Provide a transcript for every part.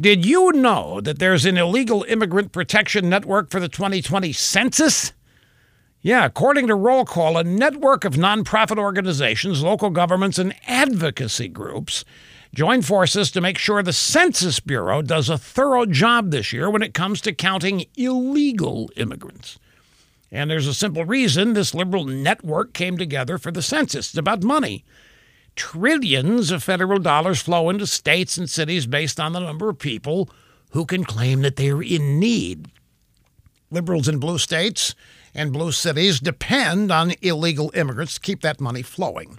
Did you know that there's an illegal immigrant protection network for the 2020 census? Yeah, according to Roll Call, a network of nonprofit organizations, local governments, and advocacy groups join forces to make sure the Census Bureau does a thorough job this year when it comes to counting illegal immigrants. And there's a simple reason this liberal network came together for the census. It's about money. Trillions of federal dollars flow into states and cities based on the number of people who can claim that they're in need. Liberals in blue states and blue cities depend on illegal immigrants to keep that money flowing.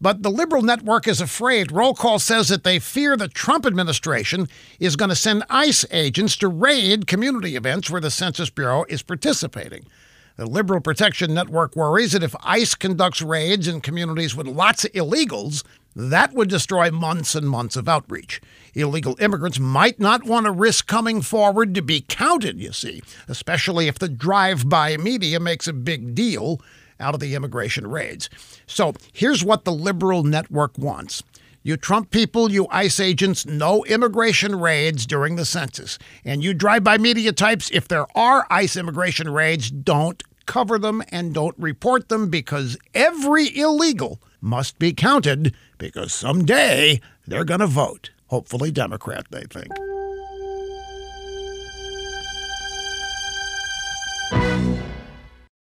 But the liberal network is afraid. Roll call says that they fear the Trump administration is going to send ICE agents to raid community events where the Census Bureau is participating. The Liberal Protection Network worries that if ICE conducts raids in communities with lots of illegals, that would destroy months and months of outreach. Illegal immigrants might not want to risk coming forward to be counted, you see, especially if the drive by media makes a big deal out of the immigration raids. So here's what the liberal network wants. You Trump people, you ICE agents, no immigration raids during the census. And you drive by media types, if there are ICE immigration raids, don't cover them and don't report them because every illegal must be counted because someday they're going to vote. Hopefully, Democrat, they think.